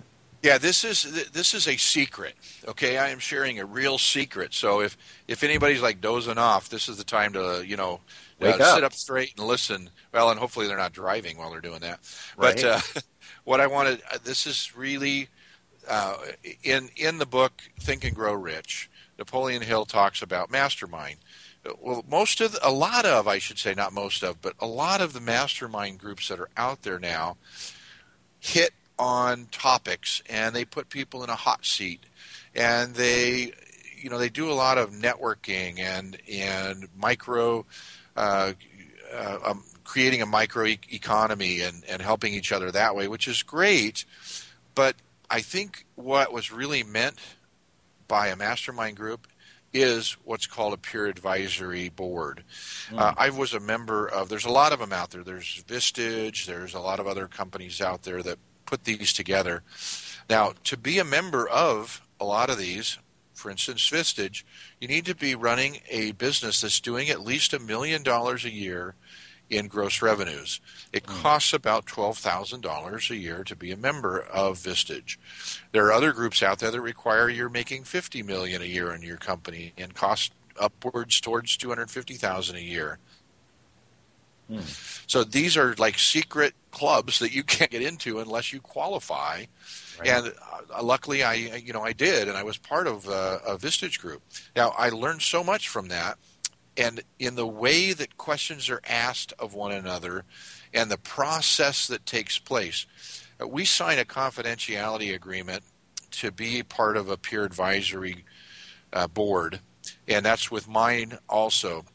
Yeah, this is this is a secret. Okay, I am sharing a real secret. So if if anybody's like dozing off, this is the time to you know uh, sit up straight and listen. Well, and hopefully they're not driving while they're doing that. Right. But uh, (laughs) what I wanted, uh, this is really uh, in in the book Think and Grow Rich. Napoleon Hill talks about mastermind. Well, most of the, a lot of I should say not most of, but a lot of the mastermind groups that are out there now hit on topics and they put people in a hot seat and they you know they do a lot of networking and and micro uh, uh, um, creating a micro e- economy and, and helping each other that way, which is great. But I think what was really meant by a mastermind group is what's called a peer advisory board. Mm. Uh, I was a member of. There's a lot of them out there. There's Vistage. There's a lot of other companies out there that put these together. Now, to be a member of a lot of these, for instance, Vistage, you need to be running a business that's doing at least a million dollars a year in gross revenues. It hmm. costs about $12,000 a year to be a member of Vistage. There are other groups out there that require you're making 50 million a year in your company and cost upwards towards 250,000 a year. Hmm. So these are like secret clubs that you (laughs) can't get into unless you qualify. Right. And uh, luckily, I you know I did, and I was part of uh, a Vistage group. Now I learned so much from that and in the way that questions are asked of one another and the process that takes place. Uh, we sign a confidentiality agreement to be part of a peer advisory uh, board, and that's with mine also.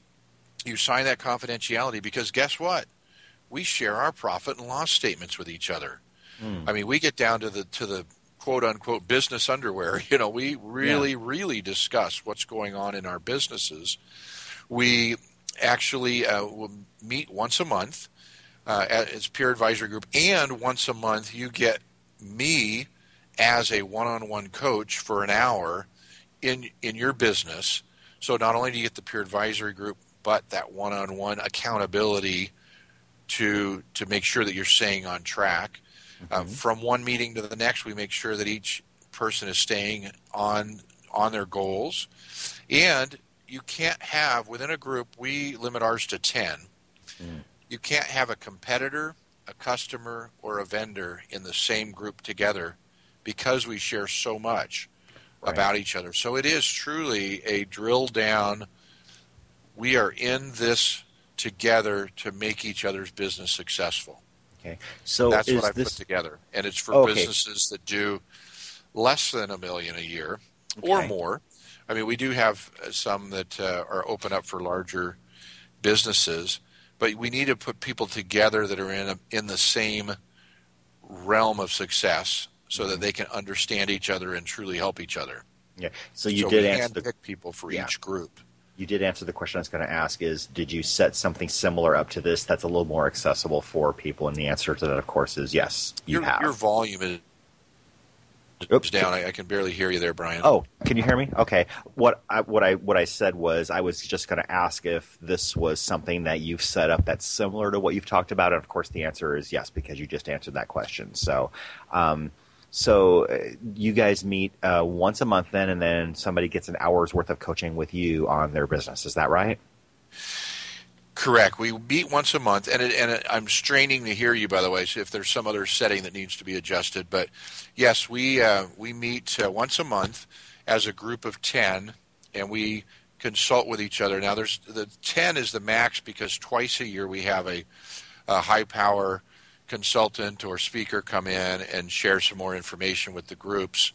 You sign that confidentiality because guess what? We share our profit and loss statements with each other. Mm. I mean, we get down to the to the quote unquote business underwear. (laughs) You know, we really, yeah. really discuss what's going on in our businesses we actually uh, will meet once a month uh, as peer advisory group, and once a month you get me as a one-on-one coach for an hour in in your business. So not only do you get the peer advisory group, but that one-on-one accountability to to make sure that you're staying on track. Uh, mm-hmm. Uh, from one meeting to the next, we make sure that each person is staying on on their goals, and you can't have within a group. We limit ours to ten. Mm. You can't have a competitor, a customer, or a vendor in the same group together because we share so much right. about each other. So it is truly a drill down. We are in this together to make each other's business successful. Okay, so that's what I this... put together, and it's for okay. businesses that do less than a million a year okay. or more. I mean, we do have some that uh, are open up for larger businesses, but we need to put people together that are in a, in the same realm of success so that they can understand each other and truly help each other. Yeah. So you so did answer the people for yeah. each group. You did answer the question I was going to ask: Is did you set something similar up to this that's a little more accessible for people? And the answer to that, of course, is yes. You your, have. Your volume is Oops. down. I, I, can barely hear you there, Brian. Oh, can you hear me? Okay. What I what I what I said was I was just going to ask if this was something that you've set up that's similar to what you've talked about, and of course the answer is yes because you just answered that question. So, um, so uh, you guys meet uh, once a month then, and then somebody gets an hour's worth of coaching with you on their business. Is that right? Correct. We meet once a month, and it, and it, I'm straining to hear you. By the way, so if there's some other setting that needs to be adjusted, but yes, we uh, we meet uh, once a month as a group of ten, and we consult with each other. Now, there's the ten is the max because twice a year we have a, a high power consultant or speaker come in and share some more information with the groups.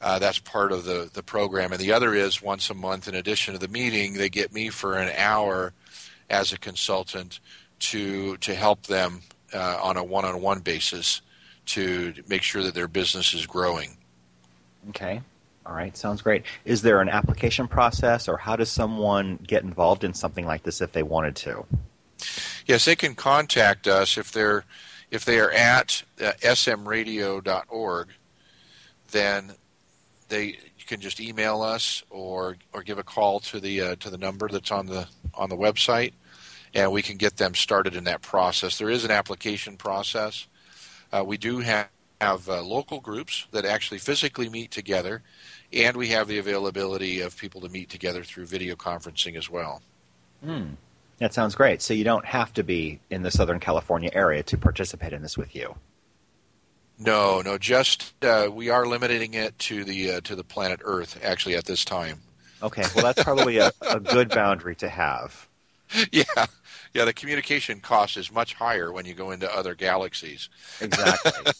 Uh, that's part of the, the program. And the other is once a month, in addition to the meeting, they get me for an hour as a consultant to to help them uh, on a one on one basis to make sure that their business is growing. Okay. All right, sounds great. Is there an application process, or how does someone get involved in something like this if they wanted to? Yes, they can contact us if they're if they are at uh, smradio.org, then they can just email us or or give a call to the uh, to the number that's on the on the website, and we can get them started in that process. There is an application process. Uh, we do have, have uh, local groups that actually physically meet together, and we have the availability of people to meet together through video conferencing as well. Hmm. That sounds great. So you don't have to be in the Southern California area to participate in this with you. No, no. Just uh, we are limiting it to the uh, to the planet Earth. Actually, at this time. Okay. Well, that's probably a, a good boundary to have. (laughs) Yeah, yeah. The communication cost is much higher when you go into other galaxies. Exactly.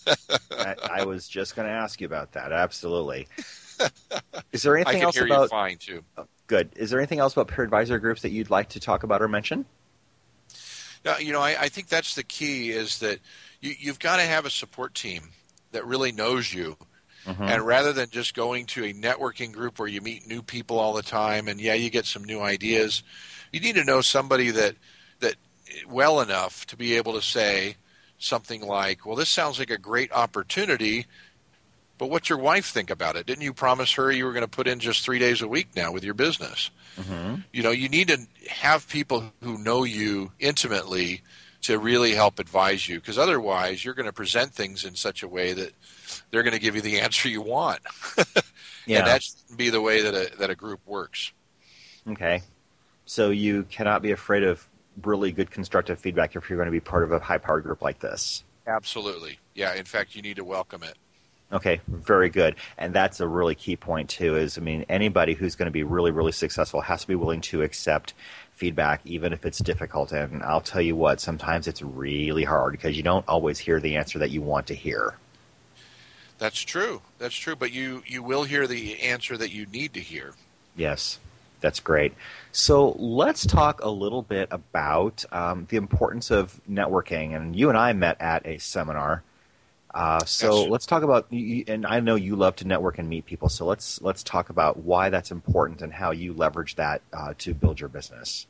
(laughs) I, I, was just going to ask you about that. Absolutely. (laughs) Is there anything else about? fine too. Good. Is there anything else about peer advisor groups that you'd like to talk about or mention? No, you know, I, I think that's the key is that you, you've got to have a support team that really knows you. Mm-hmm. And rather than just going to a networking group where you meet new people all the time and yeah, you get some new ideas, you need to know somebody that well enough to be able to say something like, "Well, this sounds like a great opportunity. But what's your wife think about it? Didn't you promise her you were going to put in just three days a week now with your business? Mm-hmm. You know, you need to have people who know you intimately to really help advise you, because otherwise you're going to present things in such a way that they're going to give you the (laughs) answer you want. yeah. And that shouldn't be the way that a, that a group works. Okay. So you cannot be afraid of really good constructive feedback if you're going to be part of a high powered group like this. Absolutely. Yeah. In fact, you need to welcome it. Okay, very good. And that's a really key point too. Is I mean, anybody who's going to be really, really successful has to be willing to accept feedback, even if it's difficult. And I'll tell you what, sometimes it's really hard because you don't always hear the answer that you want to hear. That's true. That's true. But you you will hear the answer that you need to hear. Yes, that's great. So let's talk a little bit about um, the importance of networking. And you and I met at a seminar uh, so yes. let's talk about, and I know you love to network and meet people. So let's let's talk about why that's important and how you leverage that uh, to build your business.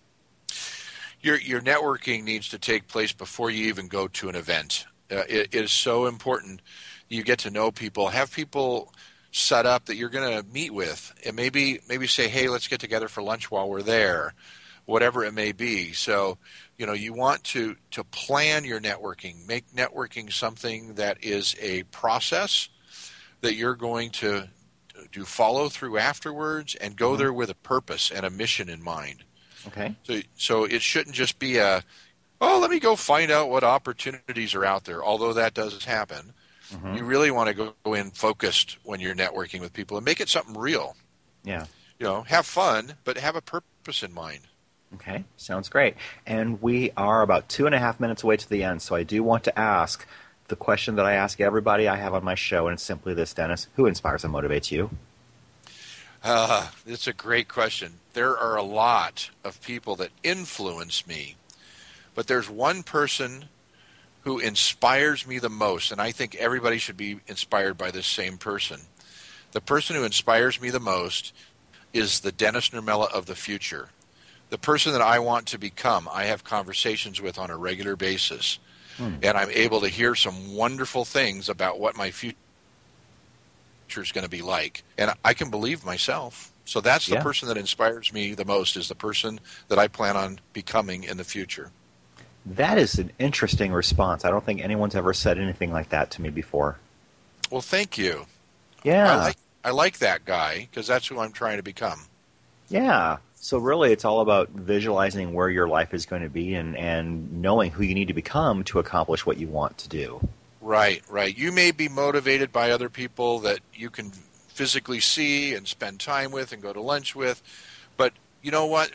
your your networking needs to take place before you even go to an event. Uh, it is so important. You get to know people, have people set up that you're going to meet with, and maybe maybe say, hey, let's get together for lunch while we're there, whatever it may be. So, you know, you want to to plan your networking, make networking something that is a process that you're going to do follow through afterwards and go mm-hmm. there with a purpose and a mission in mind. Okay. So so it shouldn't just be a oh, let me go find out what opportunities are out there, although that does happen. Mm-hmm. You really want to go in focused when you're networking with people and make it something real. Yeah. You know, have fun, but have a purpose in mind. Okay, sounds great. And we are about two and a half minutes away to the end, so I do want to ask the question that I ask everybody I have on my show, and it's simply this, Denis: Who inspires and motivates you? Uh, it's a great question. There are a lot of people that influence me, but there's one person who inspires me the most, and I think everybody should be inspired by this same person. The person who inspires me the most is the Denis Nurmela of the future. The person that I want to become, I have conversations with on a regular basis. Hmm. And I'm able to hear some wonderful things about what my future is going to be like. And I can believe myself. So that's the yeah. person that inspires me the most is the person that I plan on becoming in the future. That is an interesting response. I don't think anyone's ever said anything like that to me before. Well, thank you. Yeah. I like I like that guy because that's who I'm trying to become. Yeah. So really it's all about visualizing where your life is going to be and and knowing who you need to become to accomplish what you want to do. Right, right. You may be motivated by other people that you can physically see and spend time with and go to lunch with, but you know what?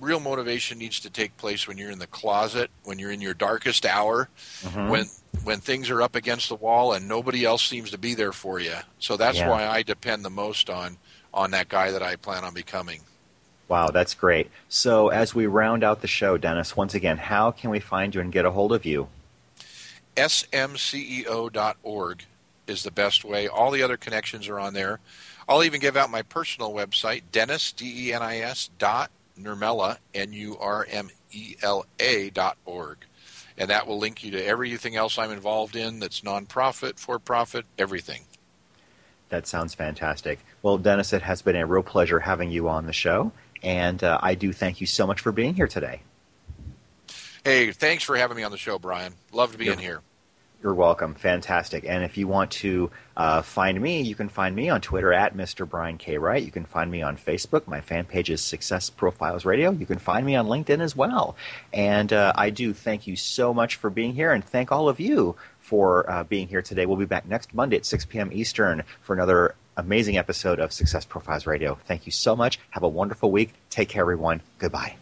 Real motivation needs to take place when you're in the closet, when you're in your darkest hour, mm-hmm. when when things are up against the wall and nobody else seems to be there for you. So that's yeah. why I depend the most on on that guy that I plan on becoming. Wow, that's great. So as we round out the show, Denis, once again, how can we find you and get a hold of you? smceo.org is the best way. All the other connections are on there. I'll even give out my personal website, Denis, D E N I S, Nurmela, N U R M E L A dot org. And that will link you to everything else I'm involved in that's nonprofit, for profit, everything. That sounds fantastic. Well, Denis, it has been a real pleasure having you on the show. And uh, I do thank you so much for being here today. Hey, thanks for having me on the show, Brian. Love to be you're, in here. You're welcome. Fantastic. And if you want to uh, find me, you can find me on Twitter at Mr. Brian K. Wright. You can find me on Facebook. My fan page is Success Profiles Radio. You can find me on LinkedIn as well. And uh, I do thank you so much for being here, and thank all of you for uh, being here today. We'll be back next Monday at 6 p.m. Eastern for another amazing episode of Success Profiles Radio. Thank you so much. Have a wonderful week. Take care, everyone. Goodbye.